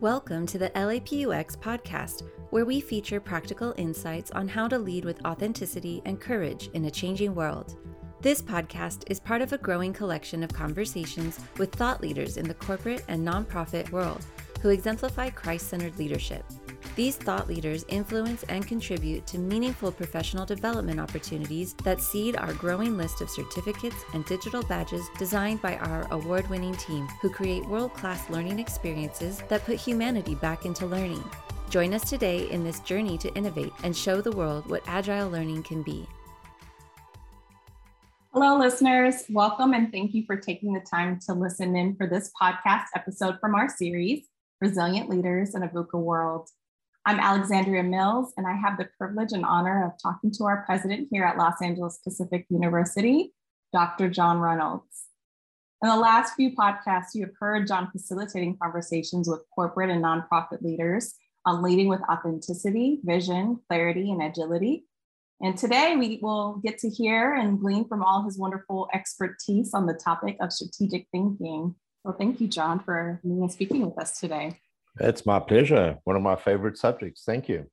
Welcome to the LAPUX podcast, where we feature practical insights on how to lead with authenticity and courage in a changing world. This podcast is part of a growing collection of conversations with thought leaders in the corporate and nonprofit world who exemplify Christ centered leadership. These thought leaders influence and contribute to meaningful professional development opportunities that seed our growing list of certificates and digital badges designed by our award winning team who create world class learning experiences that put humanity back into learning. Join us today in this journey to innovate and show the world what agile learning can be. Hello, listeners. Welcome and thank you for taking the time to listen in for this podcast episode from our series, Resilient Leaders in a VUCA World. I'm Alexandria Mills, and I have the privilege and honor of talking to our president here at Los Angeles Pacific University, Dr. John Reynolds. In the last few podcasts, you have heard John facilitating conversations with corporate and nonprofit leaders on leading with authenticity, vision, clarity, and agility. And today we will get to hear and glean from all his wonderful expertise on the topic of strategic thinking. So thank you, John, for speaking with us today. It's my pleasure. One of my favorite subjects. Thank you.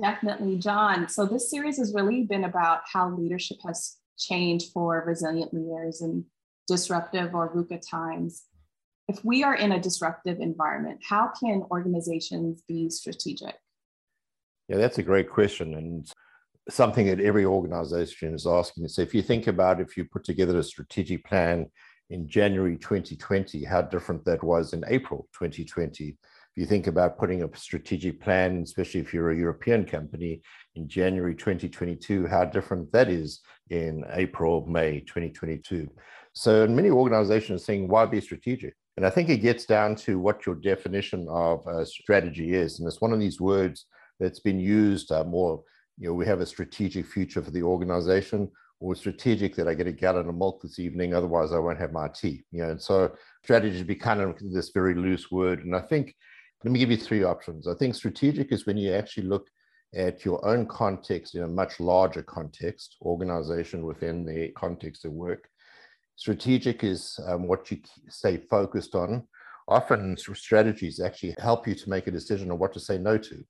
Definitely, John. So, this series has really been about how leadership has changed for resilient leaders in disruptive or VUCA times. If we are in a disruptive environment, how can organizations be strategic? Yeah, that's a great question. And something that every organization is asking. So, if you think about if you put together a strategic plan in January 2020, how different that was in April 2020. If you think about putting a strategic plan, especially if you're a European company in January 2022, how different that is in April, May 2022. So, many organizations saying, why be strategic? And I think it gets down to what your definition of a strategy is. And it's one of these words that's been used uh, more. You know, we have a strategic future for the organization or strategic that I get a gallon of milk this evening, otherwise I won't have my tea. You know, and so strategy has become kind of this very loose word. And I think, let me give you three options. I think strategic is when you actually look at your own context in a much larger context, organization within the context of work. Strategic is um, what you stay focused on. Often strategies actually help you to make a decision on what to say no to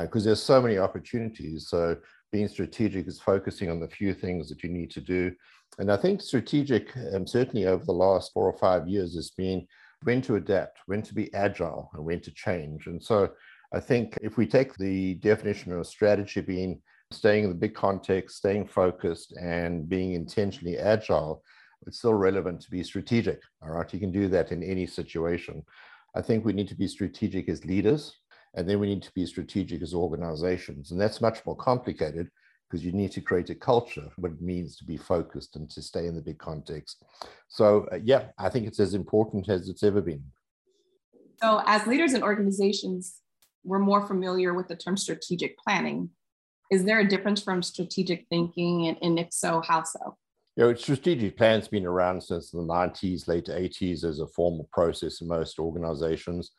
because uh, there's so many opportunities. So being strategic is focusing on the few things that you need to do. And I think strategic, um, certainly over the last four or five years, has been when to adapt, when to be agile, and when to change. And so I think if we take the definition of strategy being staying in the big context, staying focused, and being intentionally agile, it's still relevant to be strategic. All right. You can do that in any situation. I think we need to be strategic as leaders and then we need to be strategic as organizations. And that's much more complicated because you need to create a culture, what it means to be focused and to stay in the big context. So, uh, yeah, I think it's as important as it's ever been. So, as leaders in organizations, we're more familiar with the term strategic planning. Is there a difference from strategic thinking? And, and if so, how so? You know, strategic plan's been around since the 90s, late 80s as a formal process in most organizations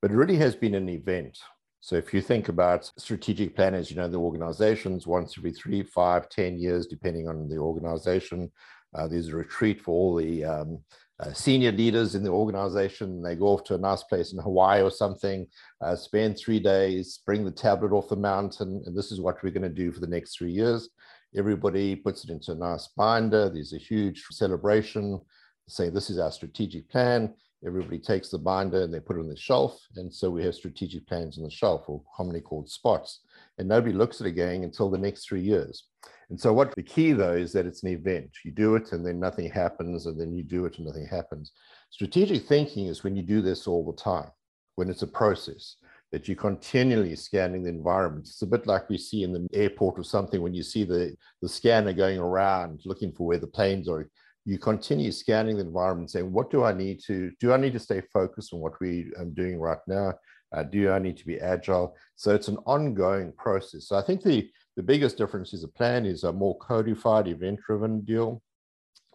but it really has been an event. So if you think about strategic planners, you know, the organizations once every three, five, ten years, depending on the organization, uh, there's a retreat for all the um, uh, senior leaders in the organization. They go off to a nice place in Hawaii or something, uh, spend three days, bring the tablet off the mountain, and this is what we're going to do for the next three years. Everybody puts it into a nice binder. There's a huge celebration, saying this is our strategic plan everybody takes the binder and they put it on the shelf. And so we have strategic plans on the shelf, or commonly called spots. And nobody looks at it again until the next three years. And so what the key though is that it's an event. You do it and then nothing happens, and then you do it and nothing happens. Strategic thinking is when you do this all the time, when it's a process that you're continually scanning the environment. It's a bit like we see in the airport or something when you see the, the scanner going around looking for where the planes are you continue scanning the environment saying what do i need to do i need to stay focused on what we am doing right now? Uh, do i need to be agile? So it's an ongoing process. So i think the the biggest difference is a plan is a more codified event driven deal.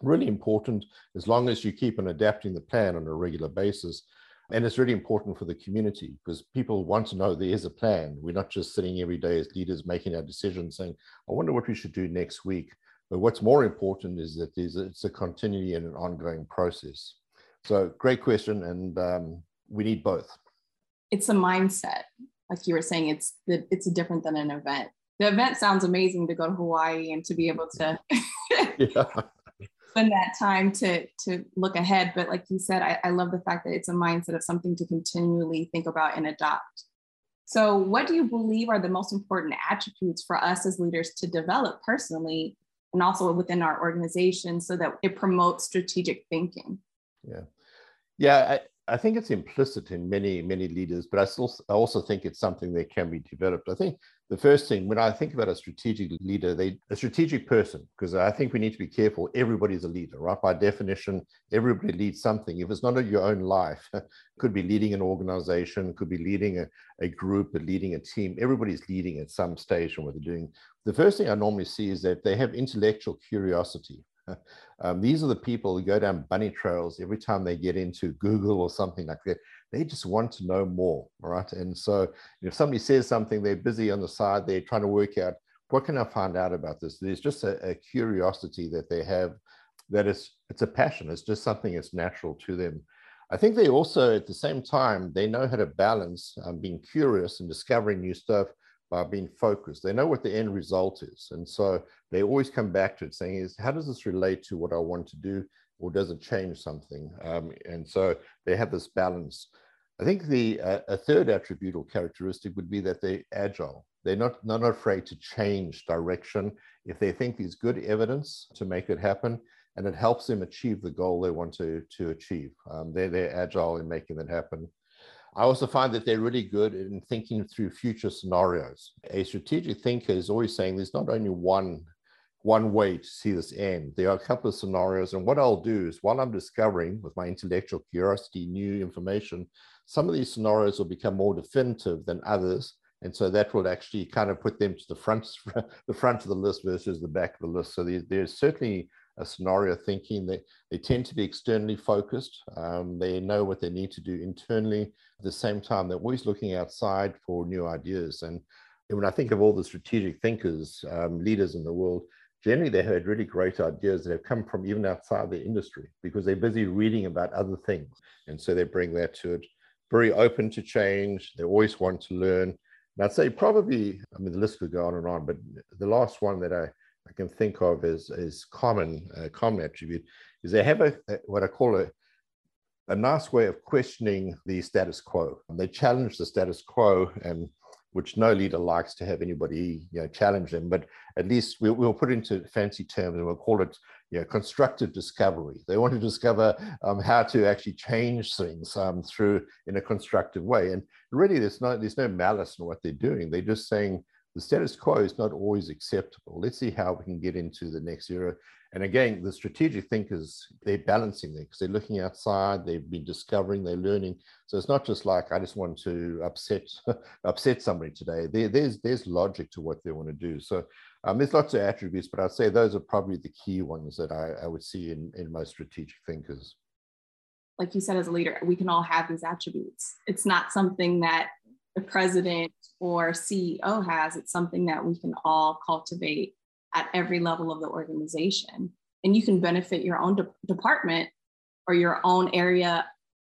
Really important as long as you keep on adapting the plan on a regular basis. And it's really important for the community because people want to know there is a plan. We're not just sitting every day as leaders making our decisions saying i wonder what we should do next week but what's more important is that it's a continuity and an ongoing process. So great question. And um, we need both. It's a mindset. Like you were saying, it's it's different than an event. The event sounds amazing to go to Hawaii and to be able to yeah. spend that time to to look ahead. But like you said, I, I love the fact that it's a mindset of something to continually think about and adopt. So, what do you believe are the most important attributes for us as leaders to develop personally and also within our organization so that it promotes strategic thinking? Yeah. Yeah, I think it's implicit in many, many leaders, but I still I also think it's something that can be developed. I think the first thing when I think about a strategic leader, they a strategic person, because I think we need to be careful. Everybody's a leader, right? By definition, everybody leads something. If it's not your own life, could be leading an organization, could be leading a, a group, leading a team. Everybody's leading at some stage and what they're doing. The first thing I normally see is that they have intellectual curiosity um, these are the people who go down bunny trails every time they get into Google or something like that. They just want to know more, right? And so if somebody says something, they're busy on the side, they're trying to work out what can I find out about this. There's just a, a curiosity that they have that is it's a passion. It's just something that's natural to them. I think they also, at the same time, they know how to balance um, being curious and discovering new stuff by being focused. They know what the end result is. And so they always come back to it saying is, how does this relate to what I want to do? Or does it change something? Um, and so they have this balance. I think the uh, a third attribute or characteristic would be that they're agile. They're not, not afraid to change direction if they think there's good evidence to make it happen and it helps them achieve the goal they want to, to achieve. Um, they're, they're agile in making that happen. I also find that they're really good in thinking through future scenarios. A strategic thinker is always saying there's not only one one way to see this end. There are a couple of scenarios, and what I'll do is while I'm discovering with my intellectual curiosity new information, some of these scenarios will become more definitive than others, and so that will actually kind of put them to the front the front of the list versus the back of the list. So there's certainly a scenario thinking. They, they tend to be externally focused. Um, they know what they need to do internally. At the same time, they're always looking outside for new ideas. And, when I think of all the strategic thinkers, um, leaders in the world, generally they had really great ideas that have come from even outside the industry because they're busy reading about other things. And so they bring that to it. Very open to change. They always want to learn. And I'd say probably, I mean, the list could go on and on, but the last one that I I can think of as, as common, uh, common attribute is they have a, a, what I call a, a nice way of questioning the status quo. And they challenge the status quo, and which no leader likes to have anybody you know, challenge them. But at least we'll, we'll put into fancy terms and we'll call it you know, constructive discovery. They want to discover um, how to actually change things um, through in a constructive way. And really, there's no there's no malice in what they're doing. They're just saying the status quo is not always acceptable. Let's see how we can get into the next era. And again, the strategic thinkers, they're balancing there because they're looking outside, they've been discovering, they're learning. So it's not just like I just want to upset upset somebody today. There, there's there's logic to what they want to do. So um, there's lots of attributes, but I'd say those are probably the key ones that I, I would see in, in most strategic thinkers. Like you said, as a leader, we can all have these attributes. It's not something that the president or CEO has. It's something that we can all cultivate at every level of the organization. And you can benefit your own de- department or your own area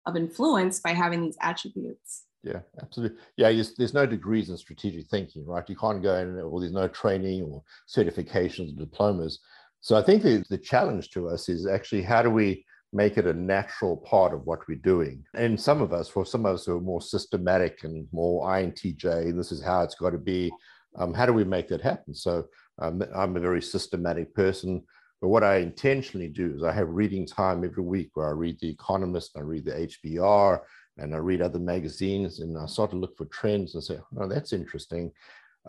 of influence by having these attributes. Yeah, absolutely. Yeah, there's, no degrees in strategic thinking, right? You can't go in, or there's no training or certifications or diplomas. So I think the, the challenge to us is actually how do we make it a natural part of what we're doing. And some of us, for some of us who are more systematic and more INTJ, this is how it's got to be. Um, how do we make that happen? So um, I'm a very systematic person. But what I intentionally do is I have reading time every week where I read The Economist, and I read the HBR, and I read other magazines, and I start to look for trends and say, oh, that's interesting.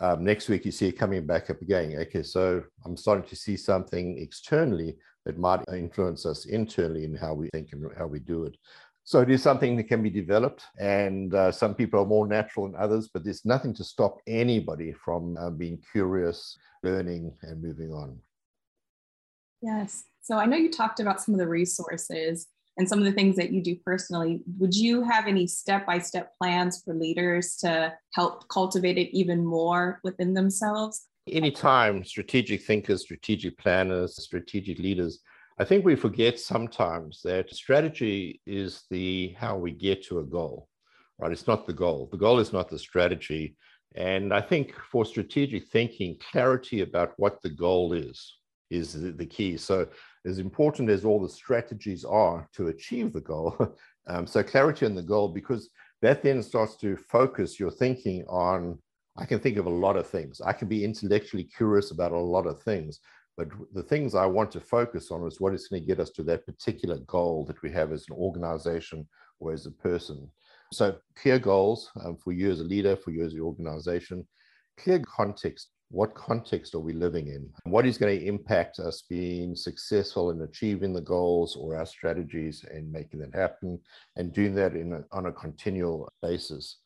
Um, next week, you see it coming back up again. Okay, so I'm starting to see something externally that might influence us internally in how we think and how we do it. So it is something that can be developed, and uh, some people are more natural than others, but there's nothing to stop anybody from uh, being curious, learning, and moving on. Yes. So I know you talked about some of the resources and some of the things that you do personally. Would you have any step by step plans for leaders to help cultivate it even more within themselves? Anytime strategic thinkers, strategic planners, strategic leaders I think we forget sometimes that strategy is the how we get to a goal, right? It's not the goal. The goal is not the strategy. And I think for strategic thinking, clarity about what the goal is is the, key. So as important as all the strategies are to achieve the goal, um, so clarity on the goal, because that then starts to focus your thinking on, I can think of a lot of things. I can be intellectually curious about a lot of things, but the things I want to focus on is what is going to get us to that particular goal that we have as an organization or as a person. So clear goals um, for you as a leader, for you as the organization, clear context. What context are we living in? What is going to impact us being successful in achieving the goals or our strategies and making that happen and doing that in a, on a continual basis?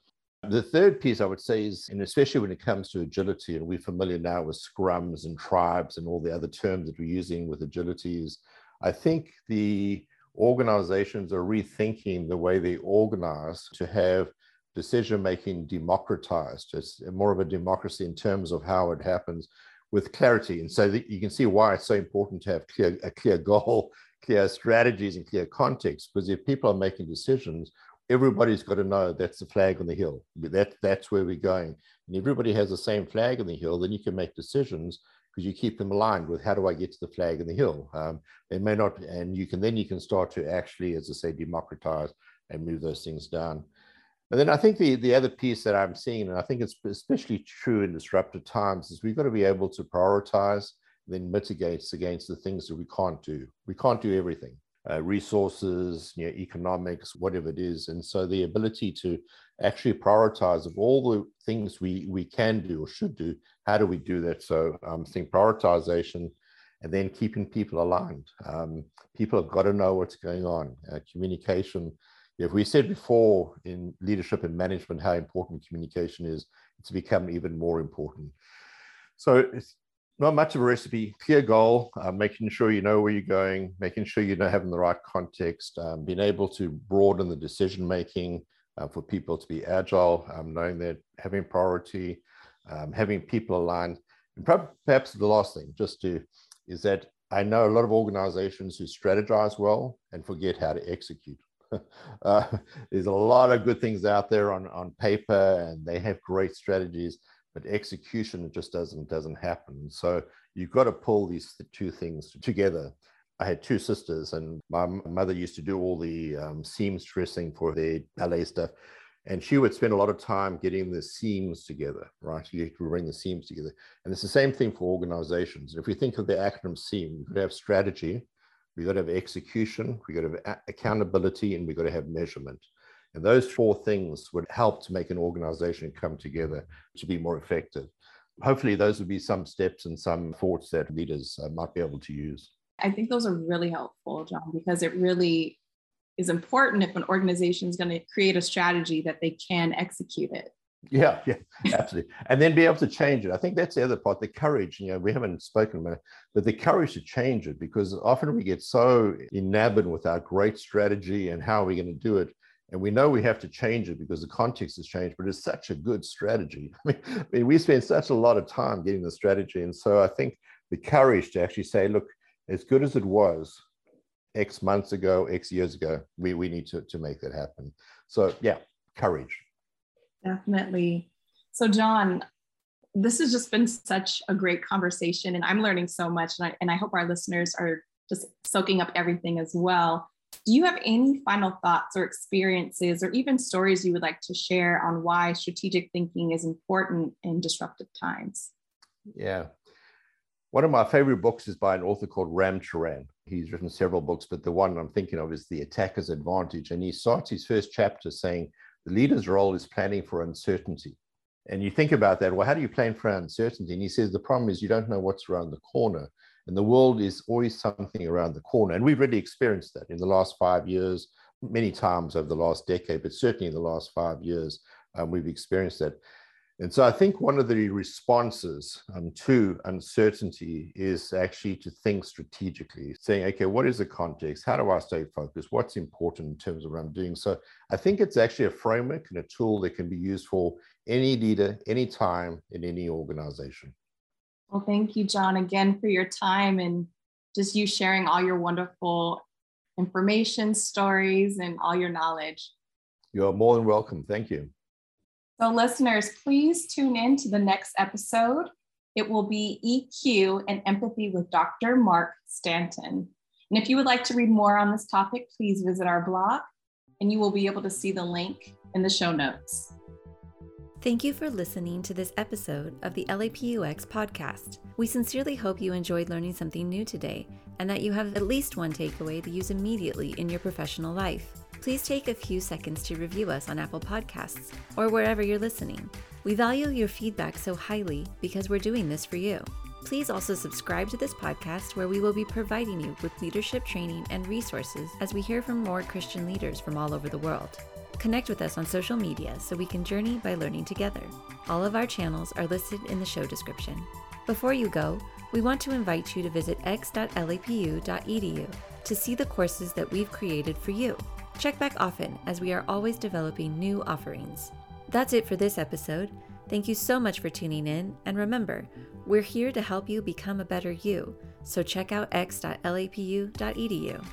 The third piece I would say is, and especially when it comes to agility, and we're familiar now with scrums and tribes and all the other terms that we're using with agility, is I think the organizations are rethinking the way they organize to have decision making democratized. It's more of a democracy in terms of how it happens with clarity. And so you can see why it's so important to have clear, a clear goal, clear strategies, and clear context. Because if people are making decisions, everybody's got to know that's the flag on the hill. That, that's where we're going. And everybody has the same flag on the hill, then you can make decisions because you keep them aligned with how do I get to the flag on the hill. Um, they may not, and you can then you can start to actually, as I say, democratize and move those things down. And then I think the, the other piece that I'm seeing, and I think it's especially true in disruptive times, is we've got to be able to prioritize, then mitigate against the things that we can't do. We can't do everything uh, resources, you know, economics, whatever it is. And so the ability to actually prioritize of all the things we, we can do or should do, how do we do that? So I'm um, think prioritization and then keeping people aligned. Um, people have got to know what's going on. Uh, communication. If we said before in leadership and management how important communication is, it's become even more important. So not much of a recipe, clear goal, uh, making sure you know where you're going, making sure you know having the right context, um, being able to broaden the decision making uh, for people to be agile, um, knowing that having priority, um, having people aligned, and perhaps the last thing, just to, is that I know a lot of organizations who strategize well and forget how to execute. uh, there's a lot of good things out there on, on paper, and they have great strategies but execution just doesn't doesn't happen. So you've got to pull these two things together. I had two sisters, and my mother used to do all the um, seamstressing for their ballet stuff. And she would spend a lot of time getting the seams together, right? You bring the seams together. And it's the same thing for organizations. If we think of the acronym SEAM, got to have strategy, we've got to have execution, we've got to have accountability, and we've got to have measurement. And those four things would help to make an organization come together to be more effective. Hopefully, those would be some steps and some thoughts that leaders uh, might be able to use. I think those are really helpful, John, because it really is important if an organization is going to create a strategy that they can execute it. Yeah, yeah, absolutely. and then be able to change it. I think that's the other part, the courage. You know, we haven't spoken about it, but the courage to change it because often we get so enamored with our great strategy and how are we going to do it and we know we have to change it because the context has changed, but it's such a good strategy. I mean, I mean, we spend such a lot of time getting the strategy. And so I think the courage to actually say, look, as good as it was X months ago, X years ago, we, we need to, to make that happen. So, yeah, courage. Definitely. So, John, this has just been such a great conversation, and I'm learning so much. And I, and I hope our listeners are just soaking up everything as well. Do you have any final thoughts or experiences or even stories you would like to share on why strategic thinking is important in disruptive times? Yeah. One of my favorite books is by an author called Ram Charan. He's written several books, but the one I'm thinking of is The Attacker's Advantage. And he starts his first chapter saying the leader's role is planning for uncertainty. And you think about that, well, how do you plan for uncertainty? And he says the problem is you don't know what's around the corner. And the world is always something around the corner. And we've really experienced that in the last five years, many times over the last decade, but certainly in the last five years, um, we've experienced that. And so I think one of the responses um, to uncertainty is actually to think strategically, saying, okay, what is the context? How do I stay focused? What's important in terms of what I'm doing? So I think it's actually a framework and a tool that can be used for any leader, anytime in any organization. Well, thank you, John, again for your time and just you sharing all your wonderful information, stories, and all your knowledge. You're more than welcome. Thank you. So, listeners, please tune in to the next episode. It will be EQ and empathy with Dr. Mark Stanton. And if you would like to read more on this topic, please visit our blog and you will be able to see the link in the show notes. Thank you for listening to this episode of the LAPUX podcast. We sincerely hope you enjoyed learning something new today and that you have at least one takeaway to use immediately in your professional life. Please take a few seconds to review us on Apple Podcasts or wherever you're listening. We value your feedback so highly because we're doing this for you. Please also subscribe to this podcast where we will be providing you with leadership training and resources as we hear from more Christian leaders from all over the world. Connect with us on social media so we can journey by learning together. All of our channels are listed in the show description. Before you go, we want to invite you to visit x.lapu.edu to see the courses that we've created for you. Check back often as we are always developing new offerings. That's it for this episode. Thank you so much for tuning in, and remember, we're here to help you become a better you, so check out x.lapu.edu.